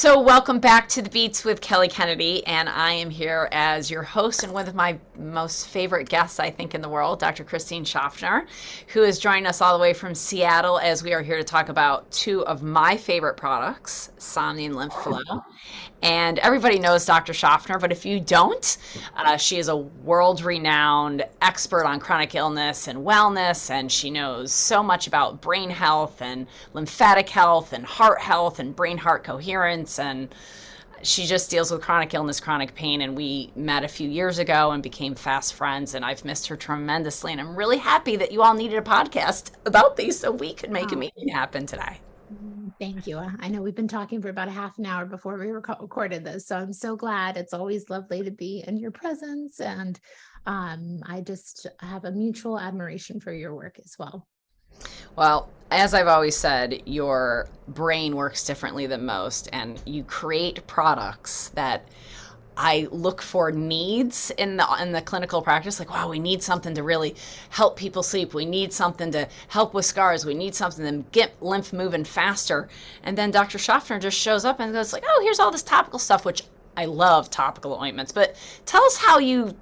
So, welcome back to the Beats with Kelly Kennedy, and I am here as your host and one of my most favorite guests, I think, in the world, Dr. Christine Schaffner, who is joining us all the way from Seattle as we are here to talk about two of my favorite products, Somni and Lymphlo. And everybody knows Dr. Schaffner, but if you don't, uh, she is a world renowned expert on chronic illness and wellness, and she knows so much about brain health and lymphatic health and heart health and brain heart coherence. And she just deals with chronic illness, chronic pain. And we met a few years ago and became fast friends. And I've missed her tremendously. And I'm really happy that you all needed a podcast about these so we could make oh. a meeting happen today. Thank you. I know we've been talking for about a half an hour before we recorded this, so I'm so glad. It's always lovely to be in your presence, and um, I just have a mutual admiration for your work as well. Well, as I've always said, your brain works differently than most, and you create products that I look for needs in the in the clinical practice. Like, wow, we need something to really help people sleep. We need something to help with scars. We need something to get lymph moving faster. And then Dr. Schaffner just shows up and goes like, oh, here's all this topical stuff, which I love topical ointments. But tell us how you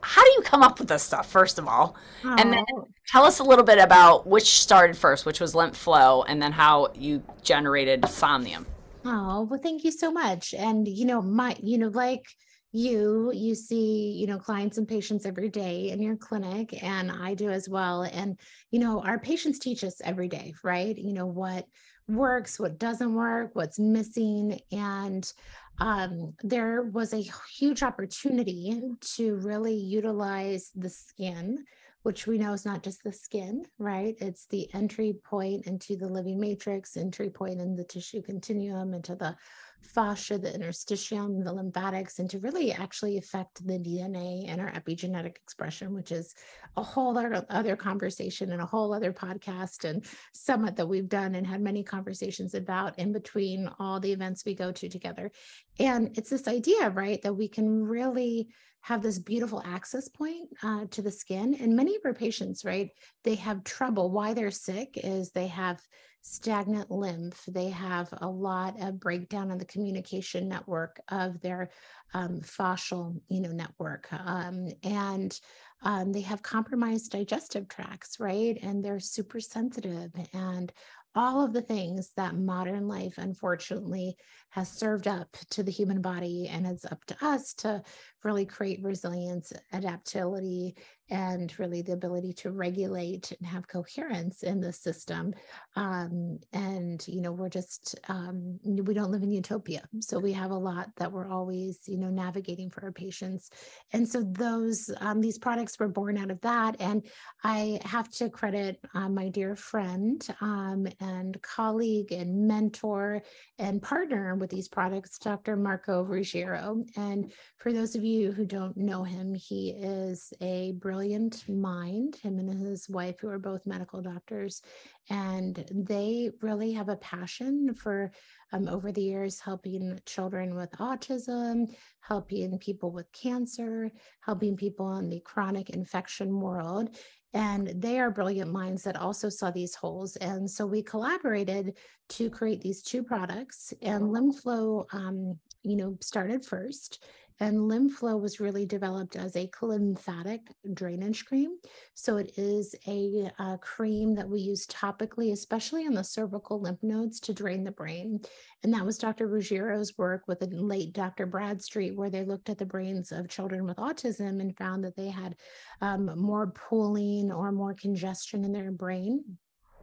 how do you come up with this stuff first of all oh. and then oh. tell us a little bit about which started first which was lymph flow and then how you generated somnium Oh, well, thank you so much. And, you know, my, you know, like you, you see, you know, clients and patients every day in your clinic, and I do as well. And, you know, our patients teach us every day, right? You know, what works, what doesn't work, what's missing. And um, there was a huge opportunity to really utilize the skin which we know is not just the skin, right? It's the entry point into the living matrix, entry point in the tissue continuum, into the fascia, the interstitium, the lymphatics, and to really actually affect the DNA and our epigenetic expression, which is a whole other, conversation and a whole other podcast and summit that we've done and had many conversations about in between all the events we go to together. And it's this idea, right, that we can really have this beautiful access point uh, to the skin. And many of our patients, right, they have trouble. Why they're sick is they have stagnant lymph. They have a lot of breakdown in the communication network of their um, fascial, you know, network, um, and um, they have compromised digestive tracts, right? And they're super sensitive and all of the things that modern life unfortunately has served up to the human body and it's up to us to really create resilience adaptability and really the ability to regulate and have coherence in the system. Um, and you know we're just um, we don't live in utopia. So we have a lot that we're always you know navigating for our patients. And so those um, these products were born out of that. And i have to credit uh, my dear friend um, and colleague and mentor and partner with these products dr marco ruggiero. And for those of you who don't know him he is a brilliant mind, him and his wife, who are both medical doctors. And they really have a passion for, um, over the years, helping children with autism, helping people with cancer, helping people in the chronic infection world. And they are brilliant minds that also saw these holes. And so we collaborated to create these two products. And Lymphlo, um, you know, started first. And Lymphlo was really developed as a lymphatic drainage cream. So it is a, a, uh, cream that we use topically, especially on the cervical lymph nodes to drain the brain. And that was Dr. Ruggiero's work with the late Dr. Bradstreet, where they looked at the brains of children with autism and found that they had um, more pooling or more congestion in their brain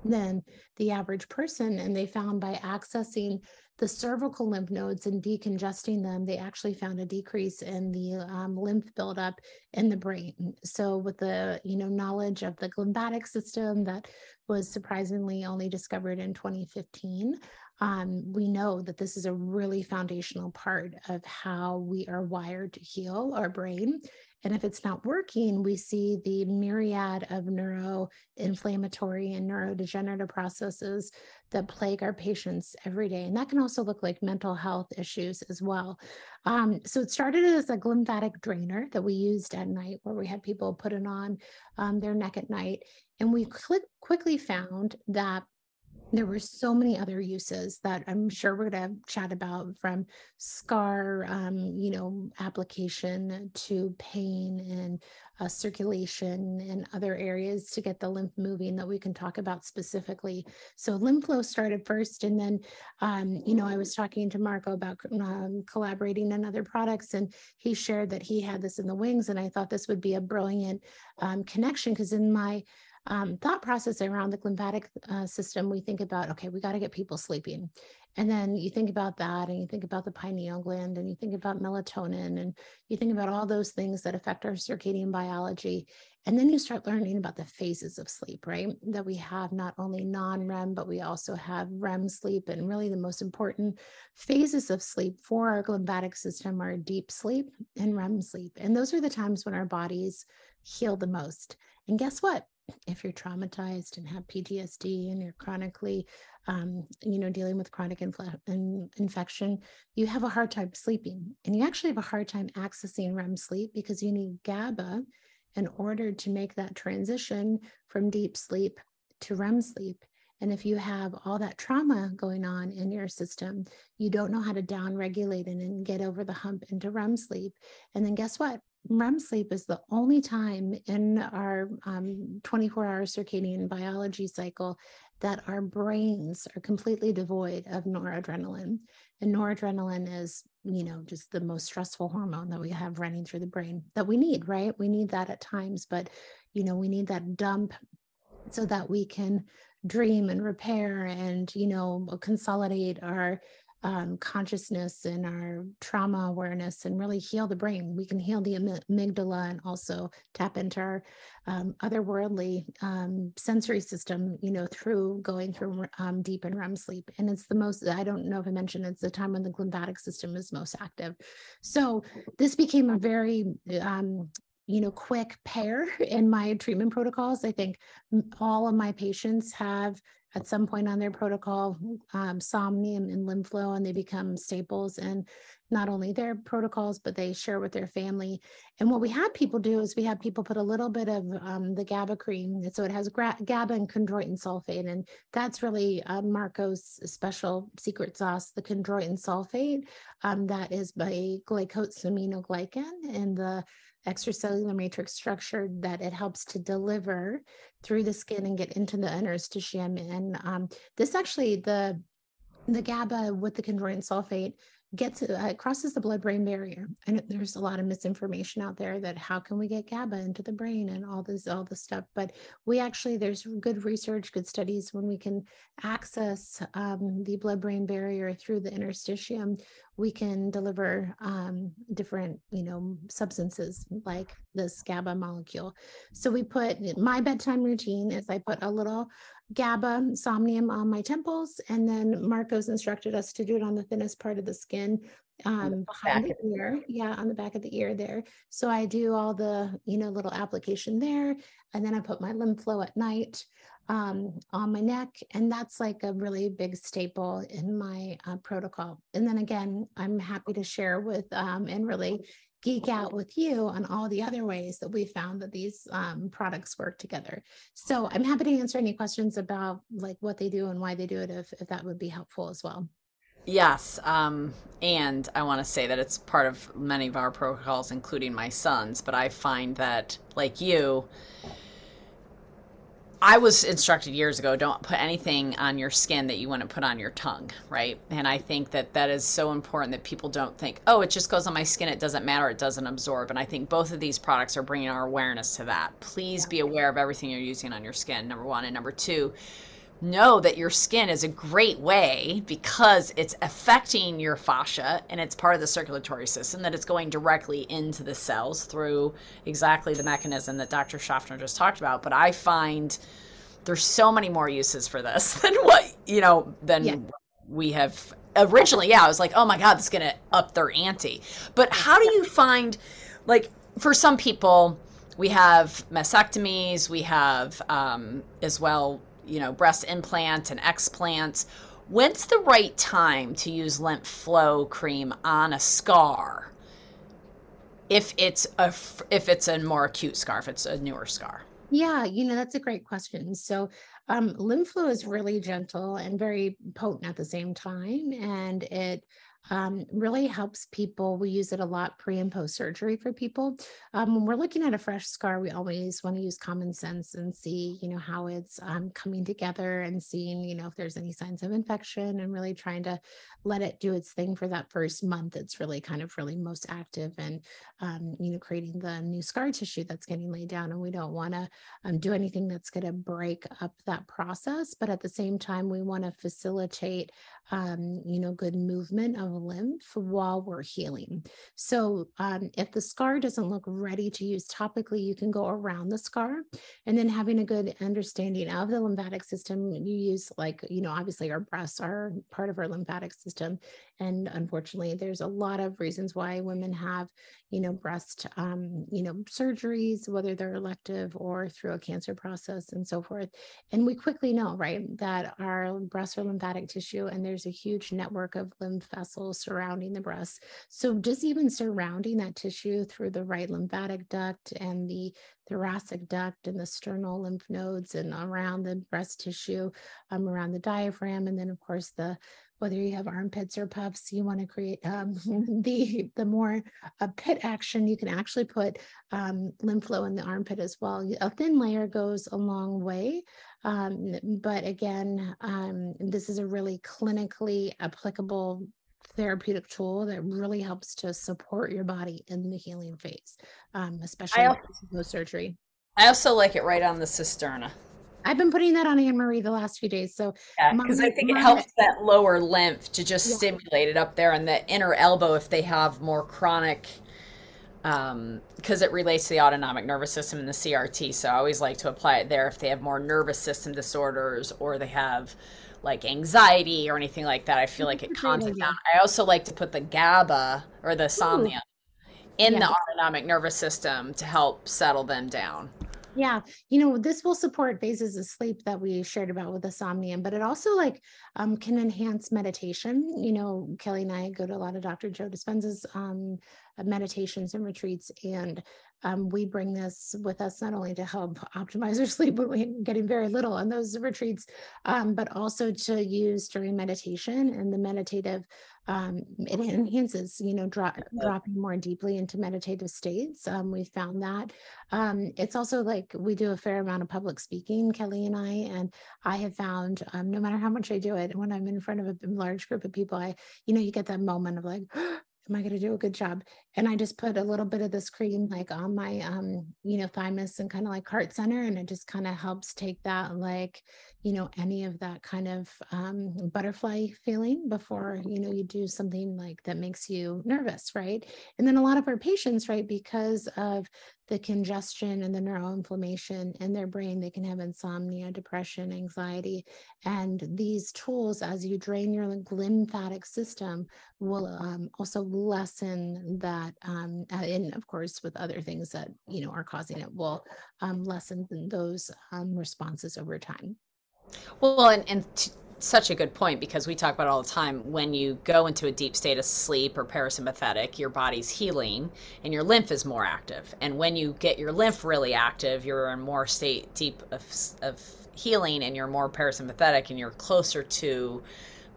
than the average person. And they found by accessing the cervical lymph nodes and decongesting them, they actually found a decrease in the um, lymph buildup in the brain. So, with the you know knowledge of the lymphatic system that was surprisingly only discovered in 2015, um, we know that this is a really foundational part of how we are wired to heal our brain and if it's not working, we see the myriad of neuroinflammatory and neurodegenerative processes that plague our patients every day. And that can also look like mental health issues as well. Um, so it started as a lymphatic drainer that we used at night, where we had people put it on um, their neck at night. And we quickly found that there were so many other uses that I'm sure we're going to chat about from scar, um, you know, application to pain and uh, circulation and other areas to get the lymph moving that we can talk about specifically. So Lymphlo started first, and then, um, you know, I was talking to Marco about um, collaborating on other products, and he shared that he had this in the wings, and I thought this would be a brilliant um, connection because in my um, thought process around the lymphatic uh, system, we think about, okay, we got to get people sleeping. And then you think about that and you think about the pineal gland and you think about melatonin and you think about all those things that affect our circadian biology. And then you start learning about the phases of sleep, right? That we have not only non REM, but we also have REM sleep. And really, the most important phases of sleep for our lymphatic system are deep sleep and REM sleep. And those are the times when our bodies heal the most. And guess what? If you're traumatized and have PTSD and you're chronically, um, you know, dealing with chronic infl- in- infection, you have a hard time sleeping. And you actually have a hard time accessing REM sleep because you need GABA in order to make that transition from deep sleep to REM sleep. And if you have all that trauma going on in your system, you don't know how to down regulate it and get over the hump into REM sleep. And then guess what? REM sleep is the only time in our 24 um, hour circadian biology cycle that our brains are completely devoid of noradrenaline. And noradrenaline is, you know, just the most stressful hormone that we have running through the brain that we need, right? We need that at times, but, you know, we need that dump so that we can dream and repair and, you know, consolidate our um, consciousness and our trauma awareness and really heal the brain. We can heal the amygdala and also tap into our um, otherworldly um, sensory system, you know, through going through um, deep and REM sleep. And it's the most, I don't know if I mentioned, it's the time when the lymphatic system is most active. So this became a very, um, you know, quick pair in my treatment protocols. I think all of my patients have at some point on their protocol, um, Somnium and Lymphlo, and they become staples. In not only their protocols, but they share with their family. And what we had people do is we had people put a little bit of um, the GABA cream. So it has GABA and chondroitin sulfate. And that's really uh, Marco's special secret sauce, the chondroitin sulfate. Um, that is by glycosaminoglycan. And the extracellular matrix structure that it helps to deliver through the skin and get into the inner interstitium. And um, this actually, the the GABA with the chondroitin sulfate gets uh, it crosses the blood brain barrier and there's a lot of misinformation out there that how can we get GABA into the brain and all this all this stuff but we actually there's good research good studies when we can access um, the blood brain barrier through the interstitium we can deliver um, different you know substances like this GABA molecule. So we put my bedtime routine is I put a little GABA somnium on my temples. And then Marco's instructed us to do it on the thinnest part of the skin um, behind the ear. Yeah, on the back of the ear there. So I do all the, you know, little application there. And then I put my Lymphlo at night um, on my neck. And that's like a really big staple in my uh, protocol. And then again, I'm happy to share with um, and really geek out with you on all the other ways that we found that these um, products work together. So I'm happy to answer any questions about like what they do and why they do it if, if that would be helpful as well. Yes. Um, and I want to say that it's part of many of our protocols, including my son's, but I find that like you, I was instructed years ago don't put anything on your skin that you want to put on your tongue, right? And I think that that is so important that people don't think, oh, it just goes on my skin, it doesn't matter, it doesn't absorb. And I think both of these products are bringing our awareness to that. Please yeah. be aware of everything you're using on your skin, number one. And number two, know that your skin is a great way because it's affecting your fascia and it's part of the circulatory system that it's going directly into the cells through exactly the mechanism that Dr. Schaffner just talked about. But I find there's so many more uses for this than what, you know, than yeah. we have originally. Yeah, I was like, oh my God, this is going to up their ante. But how do you find, like, for some people, we have mastectomies, we have um, as well you know, breast implant and explants. When's the right time to use lymph flow cream on a scar? If it's a if it's a more acute scar, if it's a newer scar. Yeah, you know, that's a great question. So Um, lymph flow is really gentle and very potent at the same time, and it um, really helps people. We use it a lot pre and post surgery for people. Um, when we're looking at a fresh scar, we always want to use common sense and see, you know, how it's um, coming together and seeing, you know, if there's any signs of infection and really trying to let it do its thing for that first month. It's really kind of really most active and, um, you know, creating the new scar tissue that's getting laid down. And we don't want to um, do anything that's going to break up that process. But at the same time, we want to facilitate, um, you know, good movement of lymph while we're healing. So um, if the scar doesn't look ready to use topically, you can go around the scar and then having a good understanding of the lymphatic system, you use like, you know, obviously our breasts are part of our lymphatic system. And unfortunately, there's a lot of reasons why women have, you know, breast, um, you know, surgeries, whether they're elective or through a cancer process and so forth. And we quickly know, right, that our breasts are lymphatic tissue and there's a huge network of lymph vessels surrounding the breast. So just even surrounding that tissue through the right lymphatic duct and the thoracic duct and the sternal lymph nodes and around the breast tissue, um, around the diaphragm, and then of course the whether you have armpits or puffs, you want to create um, the the more a pit action. You can actually put um, lymph flow in the armpit as well. A thin layer goes a long way, um, but again, um, this is a really clinically applicable therapeutic tool that really helps to support your body in the healing phase, um, especially post surgery. I also like it right on the cisterna. I've been putting that on Anne Marie the last few days. So yeah, because I think it helps that lower lymph to just yeah. stimulate it up there and the inner elbow if they have more chronic um because it relates to the autonomic nervous system and the CRT. So I always like to apply it there if they have more nervous system disorders or they have like anxiety or anything like that. I feel like it calms it down. I also like to put the GABA or the somnium in yeah. the autonomic nervous system to help settle them down. Yeah, you know, this will support phases of sleep that we shared about with the somnium, but it also like um, can enhance meditation. You know, Kelly and I go to a lot of Dr. Joe Dispenza's um, meditations and retreats, and um, we bring this with us not only to help optimize our sleep, but we're getting very little on those retreats, um, but also to use during meditation and the meditative. Um, it enhances, you know, dro- dropping more deeply into meditative states. Um, we found that. Um, it's also like we do a fair amount of public speaking, Kelly and I, and I have found um, no matter how much I do it, when I'm in front of a large group of people, I, you know, you get that moment of like, am I going to do a good job? And I just put a little bit of this cream like on my, um, you know, thymus and kind of like heart center. And it just kind of helps take that, like, you know, any of that kind of um, butterfly feeling before, you know, you do something like that makes you nervous. Right. And then a lot of our patients, right, because of the congestion and the neuroinflammation in their brain. They can have insomnia, depression, anxiety. And these tools, as you drain your lymphatic system, will um, also lessen that. Um, and of course, with other things that, you know, are causing it, will um, lessen those um, responses over time. Well, and, and t- such a good point because we talk about all the time. When you go into a deep state of sleep or parasympathetic your body's healing and your lymph is more active. And when you get your lymph really active you're in more state deep of, of healing and you're more parasympathetic and you're closer to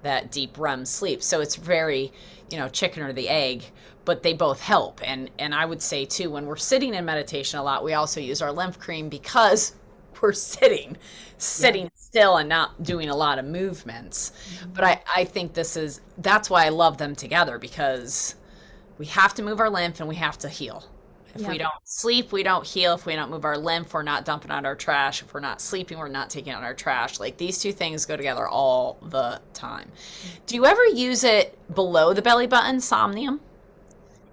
that deep REM sleep. So it's very you know chicken or the egg but they both help. And and I would say too when we're sitting in meditation a lot we also use our lymph cream because we're sitting sitting yeah. Still and not doing a lot of movements mm-hmm. but I, I think this is that's why i love them together because we have to move our lymph and we have to heal. If we don't sleep we don't heal. If we don't move our lymph we're not dumping out our trash. If we're not sleeping we're not taking out our trash. Like these two things go together all the time. Do you ever use it below the belly button somnium?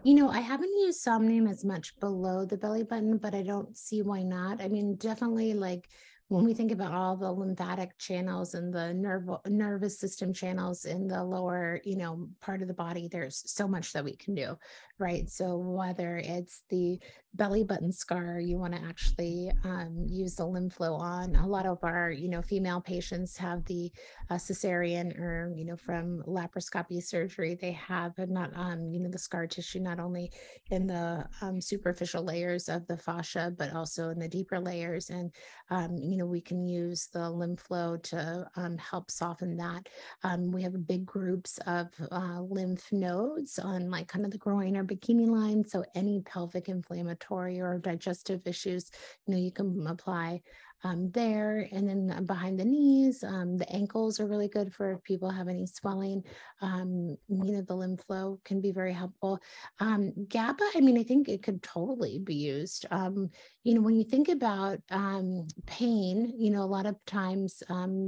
You know, I haven't used Somnium as much below the belly button, but I don't see why not. I mean, definitely like when we think about all the lymphatic channels and the nerve nervous system channels in the lower you know part of the body there's so much that we can do right? So whether it's the belly button scar you want to actually um, use the lymph flow on. A lot of our you know female patients have the uh, cesarean or you know from laparoscopy surgery. They have not um, you know the scar tissue not only in the um, superficial layers of the fascia but also in the deeper layers. And um, you you know, we can use the lymph flow to um, help soften that. Um, we have big groups of uh, lymph nodes on like kind of the groin or bikini line. So any pelvic inflammatory or digestive issues, you know, you can apply um, there. And then uh, behind the knees, um, the ankles are really good for if people have any swelling. Um, you know, the lymph flow can be very helpful. Um, GABA, I mean, I think it could totally be used. Um, you know, when you think about um, pain, you know, a lot of times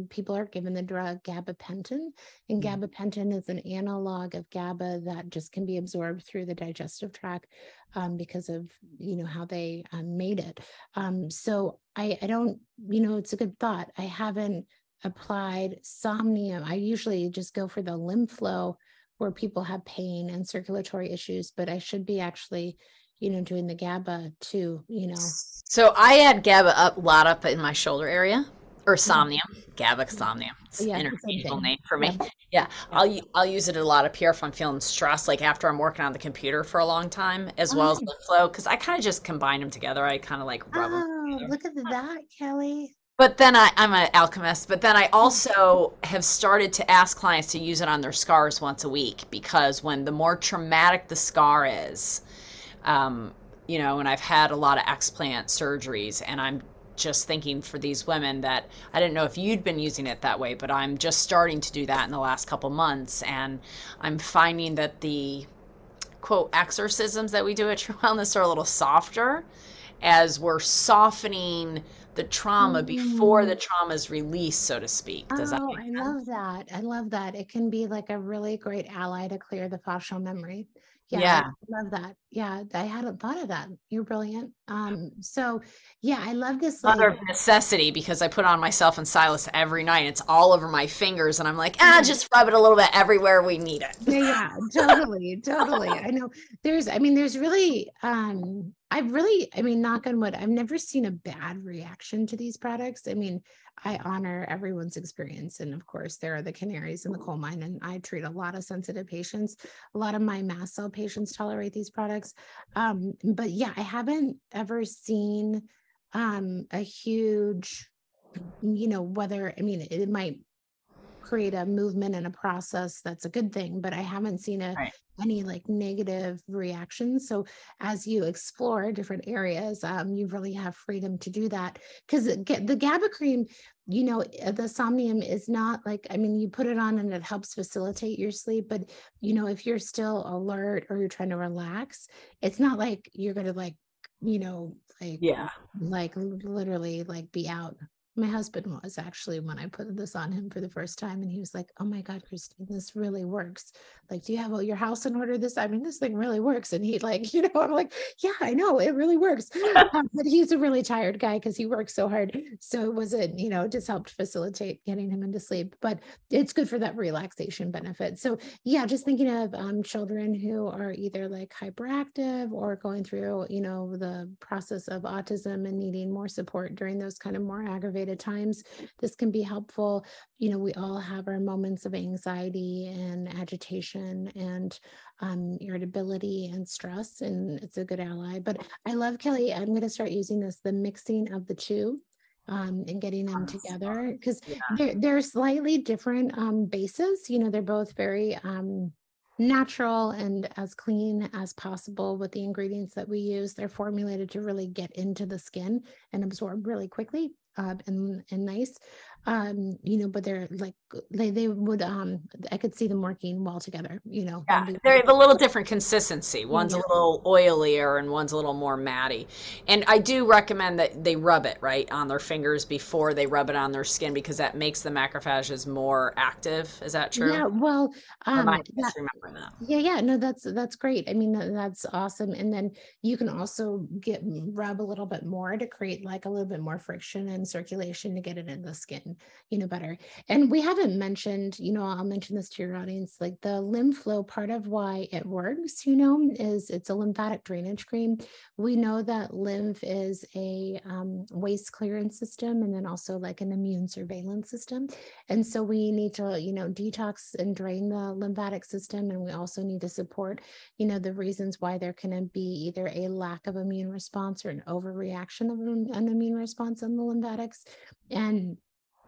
people are given the drug gabapentin, and mm-hmm. gabapentin is an analog of GABA that just can be absorbed through the digestive tract um, because of you know how they um, made it. Um, so I, I don't, you know, it's a good thought. I haven't applied somnium. I usually just go for the lymph flow where people have pain and circulatory issues, but I should be actually, you know, doing the GABA too, you know. So I add GABA up a lot up in my shoulder area or somnium, GABA somnium. It's yeah, interchangeable name for me. Yeah. yeah. I'll I'll use it a lot up here if I'm feeling stressed, like after I'm working on the computer for a long time, as well as the flow, because I kind of just combine them together. I kind of like rub oh. Look at that, Kelly. But then I, I'm an alchemist. But then I also have started to ask clients to use it on their scars once a week because when the more traumatic the scar is, um, you know, and I've had a lot of explant surgeries, and I'm just thinking for these women that I didn't know if you'd been using it that way, but I'm just starting to do that in the last couple months. And I'm finding that the quote exorcisms that we do at True Wellness are a little softer as we're softening the trauma mm-hmm. before the trauma is released, so to speak. Does oh, that I love that. I love that. It can be like a really great ally to clear the fascial memory. Yeah, yeah. I love that. Yeah, I hadn't thought of that. You're brilliant. Um, so yeah, I love this. Other like, necessity because I put on myself and Silas every night. It's all over my fingers, and I'm like, ah, just rub it a little bit everywhere we need it. yeah, yeah, totally, totally. I know. There's, I mean, there's really, um, I've really, I mean, knock on wood, I've never seen a bad reaction to these products. I mean, I honor everyone's experience. And of course, there are the canaries in the coal mine, and I treat a lot of sensitive patients. A lot of my mast cell patients tolerate these products. Um, but yeah, I haven't ever seen um, a huge, you know, whether, I mean, it might create a movement and a process that's a good thing but i haven't seen a, right. any like negative reactions. So as you explore different areas um, you really have freedom to do that. Because the gaba cream you know uh, the somnium is not like i mean you put it on and it helps facilitate your sleep but you know if you're still alert or you're trying to relax it's not like you're gonna like you know like yeah. like literally like be out my husband was actually when I put this on him for the first time, and he was like, "Oh my God, Christine, this really works. Like, do you have all your house in order? This, I mean, this thing really works." And he like, you know, I'm like, "Yeah, I know, it really works." um, but he's a really tired guy because he works so hard, so it wasn't, you know, just helped facilitate getting him into sleep. But it's good for that relaxation benefit. So yeah, just thinking of um, children who are either like hyperactive or going through, you know, the process of autism and needing more support during those kind of more aggravated times. This can be helpful. You know, we all have our moments of anxiety and agitation and um, irritability and stress, and it's a good ally. But I love Kelly. I'm going to start using this the mixing of the two um, and getting them together because yeah. they're, they're slightly different um, bases. You know, they're both very um, natural and as clean as possible with the ingredients that we use. They're formulated to really get into the skin and absorb really quickly uh, and and nice um you know but they're like they they would um i could see them working well together you know yeah they're a little different consistency. One's yeah. a little oilier and one's a little more matty. And i do recommend that they rub it right on their fingers before they rub it on their skin because that makes the macrophages more active. Is that true? Yeah well um that, remember that? Yeah yeah no that's that's great. I mean that's awesome. And then you can also get rub a little bit more to create like a little bit more friction and circulation to get it in the skin you know better. And we haven't mentioned you know i'll mention this to your audience like the lymph flow part of why it works you know is it's a lymphatic drainage cream. We know that lymph is a um, waste clearance system and then also like an immune surveillance system. And so we need to you know detox and drain the lymphatic system. And we also need to support you know the reasons why there can be either a lack of immune response or an overreaction of an immune response in the lymphatics. And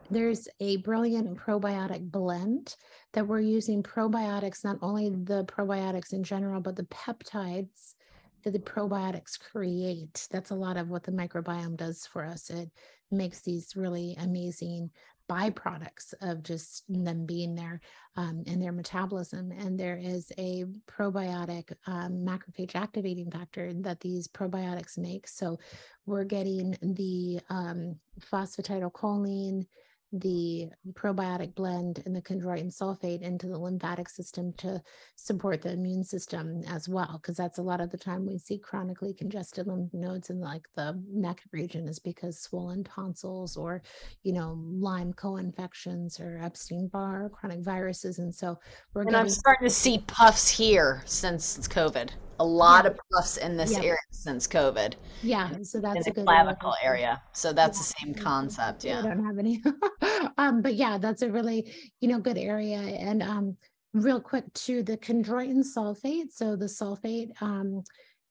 there's a brilliant probiotic blend that we're using probiotics, not only the probiotics in general, but the peptides that the probiotics create. That's a lot of what the microbiome does for us. It makes these really amazing byproducts of just them being there um, in their metabolism. And there is a probiotic um, macrophage activating factor that these probiotics make. So we're getting the um, phosphatidylcholine the probiotic blend and the chondroitin sulfate into the lymphatic system to support the immune system as well because that's a lot of the time we see chronically congested lymph nodes in like the neck region is because swollen tonsils or you know lyme co-infections or epstein-barr chronic viruses and so we're and getting- i'm starting to see puffs here since it's covid a lot yeah. of puffs in this yeah. area since COVID. Yeah, so that's a good clavicle area. area. So that's yeah. the same concept. Yeah, I don't have any. um, but yeah, that's a really you know good area. And um, real quick to the chondroitin sulfate. So the sulfate um,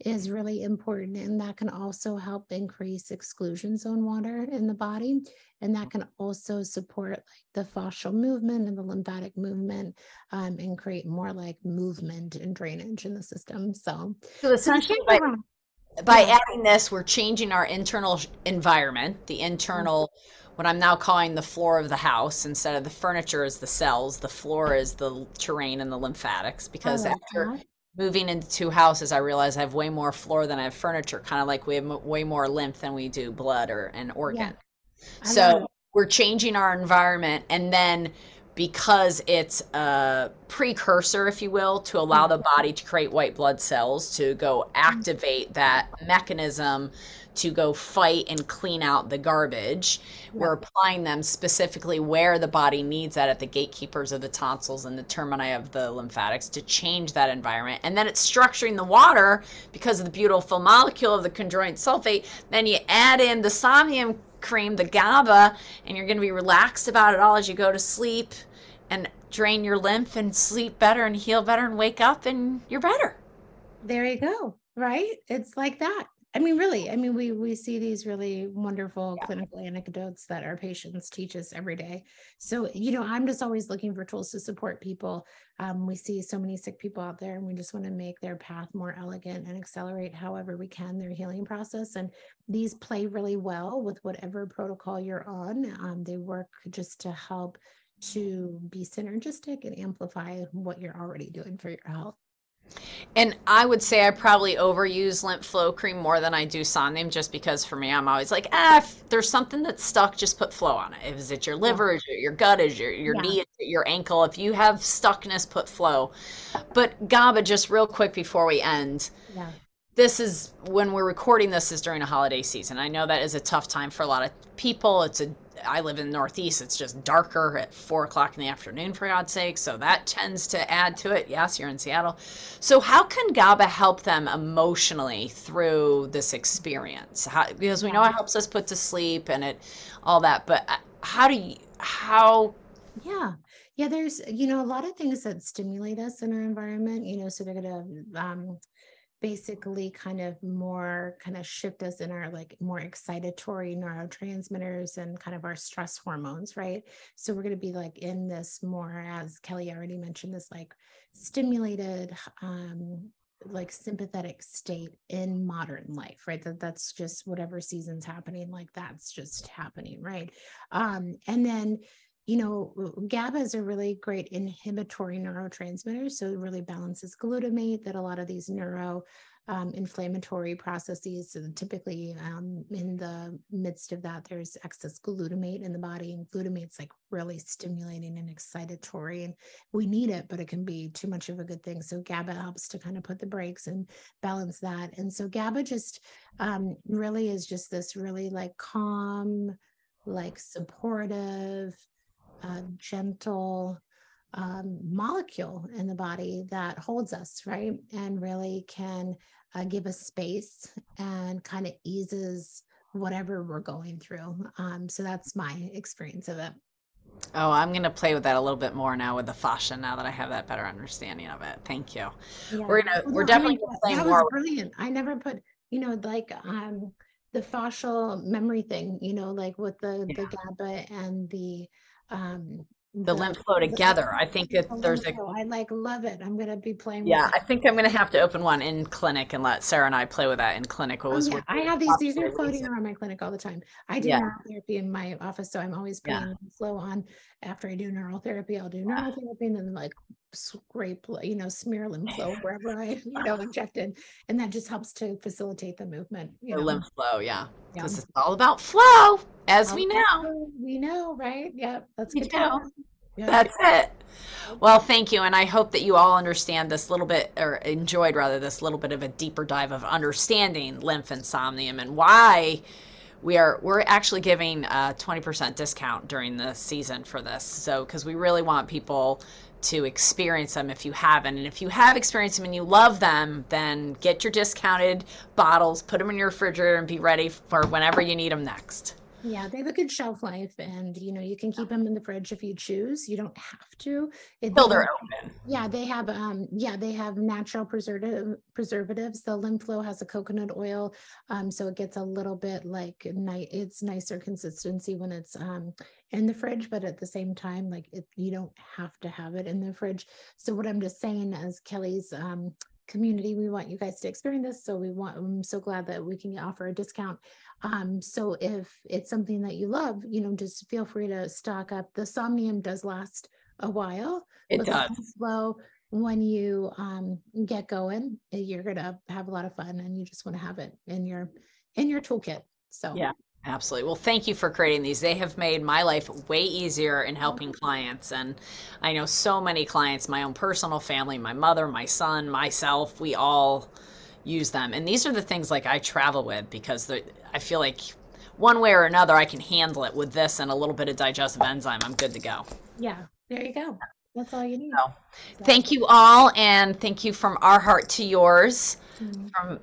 is really important and that can also help increase exclusion zone water in the body and that can also support like the fascial movement and the lymphatic movement um, and create more like movement and drainage in the system so, so essentially by, by yeah. adding this we're changing our internal environment the internal what i'm now calling the floor of the house instead of the furniture is the cells the floor is the terrain and the lymphatics because like after that moving into two houses, I realize I have way more floor than I have furniture. Kind of like we have m- way more lymph than we do blood or an organ. Yeah. So we're changing our environment, and then because it's a precursor, if you will, to allow the mm-hmm. body to create white blood cells to go mm-hmm. activate that mechanism to go fight and clean out the garbage. We're applying them specifically where the body needs that at the gatekeepers of the tonsils and the termini of the lymphatics to change that environment. And then it's structuring the water because of the beautiful molecule of the chondroitin sulfate. Then you add in the somnium cream, the GABA, and you're going to be relaxed about it all as you go to sleep and drain your lymph and sleep better and heal better and wake up and you're better. There you go. Right? It's like that. I mean, really, I mean, we we see these really wonderful yeah. clinical anecdotes that our patients teach us every day. So, you know, I'm just always looking for tools to support people. Um, we see so many sick people out there, and we just want to make their path more elegant and accelerate however we can their healing process. And these play really well with whatever protocol you're on. Um, they work just to help to be synergistic and amplify what you're already doing for your health. And I would say I probably overuse lymph flow cream more than I do Somnium just because for me, I'm always like, ah, if there's something that's stuck, just put flow on it. Is it your liver? Is it your gut? Is your, your yeah. knee? Is it your ankle? If you have stuckness, put flow. But GABA, just real quick before we end. Yeah. This is when we're recording this is during a holiday season. I know that is a tough time for a lot of people. It's a I live in the Northeast. It's just darker at four o'clock in the afternoon, for God's sake. So that tends to add to it. Yes, you're in Seattle. So, how can GABA help them emotionally through this experience? How, because we know it helps us put to sleep and it, all that. But uh, how do you, how? Yeah. Yeah. There's, you know, a lot of things that stimulate us in our environment, you know, so they're going to, um, basically kind of more kind of shift us in our like more excitatory neurotransmitters and kind of our stress hormones right? So we're going to be like in this more as kelly already mentioned this like stimulated um like sympathetic state in modern life right? That that's just whatever season's happening like that's just happening right? Um and then you know, GABA is a really great inhibitory neurotransmitter. So it really balances glutamate that a lot of these neuro um, inflammatory processes. And typically, um, in the midst of that, there's excess glutamate in the body, and glutamate's like really stimulating and excitatory. And we need it, but it can be too much of a good thing. So GABA helps to kind of put the brakes and balance that. And so GABA just um, really is just this really like calm, like supportive uh, gentle um, molecule in the body that holds us, right? And really can uh, give us space and kind of eases whatever we're going through. Um, so that's my experience of it. Oh, I'm going to play with that a little bit more now with the fascia now that I have that better understanding of it. Thank you. Yeah. We're going to, we're definitely going to play that more. Was brilliant. I never put, you know, like, um, the fascial memory thing, you know, like with the Yeah. the GABA and the um the lymph flow together. I think that the there's a. I like love it. I'm gonna be playing with yeah. I think I'm gonna have to open one in clinic and let Sarah and I play with that in clinic. What Oh, was yeah, I have these, these are floating around my clinic all the time. I do Yeah. neural therapy in my office, so I'm always Yeah. putting flow on after I do neural therapy. I'll do neural therapy and then like scrape, you know, smear lymph flow wherever I, you know, injected. And that just helps to facilitate the movement, you the know. lymph flow. Yeah, Yeah. because it's all about flow, as we know. We know, right? Yeah, that's good. to know. know. Yeah. That's it. Well, thank you. And I hope that you all understand this little bit, or enjoyed rather, this little bit of a deeper dive of understanding lymph insomnium and why we are we're actually giving a 20% discount during the season for this so because we really want people to experience them if you haven't and if you have experienced them and you love them then get your discounted bottles put them in your refrigerator and be ready for whenever you need them next Yeah, they have a good shelf life, and you know you can keep them in the fridge if you choose. You don't have to. It, till they're open yeah, they have um yeah they have natural preservative preservatives. The lymph flow has a coconut oil, um so it gets a little bit like night. It's nicer consistency when it's um in the fridge, but at the same time, like it, you don't have to have it in the fridge. So what I'm just saying is Kelly's um community, we want you guys to experience this. So we want. I'm so glad that we can offer a discount. Um, so if it's something that you love, you know, just feel free to stock up. The somnium does last a while. it does flow, when you um, get going, eh, you're gonna have a lot of fun, and you just want to have it in your in your toolkit. So Yeah. Absolutely. Well, thank you for creating these. They have made my life way easier in helping clients. And I know so many clients, my own personal family, my mother, my son, myself, we all use them. And these are the things like I travel with because I feel like one way or another, I can handle it with this and a little bit of digestive enzyme. I'm good to go. yeah, there you go. That's all you need. So, Thank you all. And thank you from our heart to yours. Mhm. from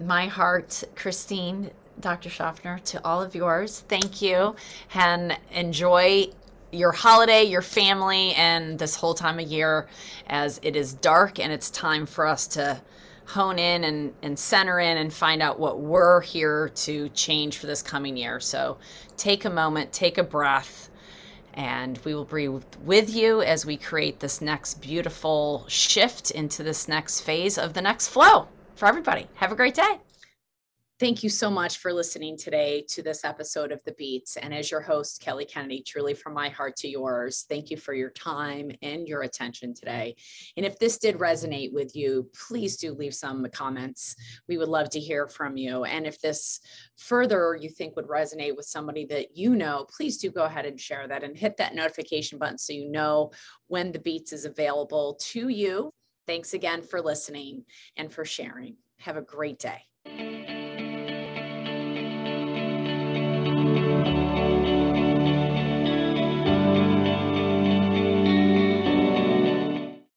my heart, Christine, Dr. Schaffner, to all of yours. Thank you and enjoy your holiday, your family, and this whole time of year as it is dark and it's time for us to hone in and, and center in and find out what we're here to change for this coming year. So take a moment, take a breath, and we will breathe with you as we create this next beautiful shift into this next phase of the next flow for everybody. Have a great day. Thank you so much for listening today to this episode of The Beats. And as your host, Kelly Kennedy, truly from my heart to yours, thank you for your time and your attention today. And if this did resonate with you, please do leave some comments. We would love to hear from you. And if this further you think would resonate with somebody that you know, please do go ahead and share that and hit that notification button so you know when The Beats is available to you. Thanks again for listening and for sharing. Have a great day.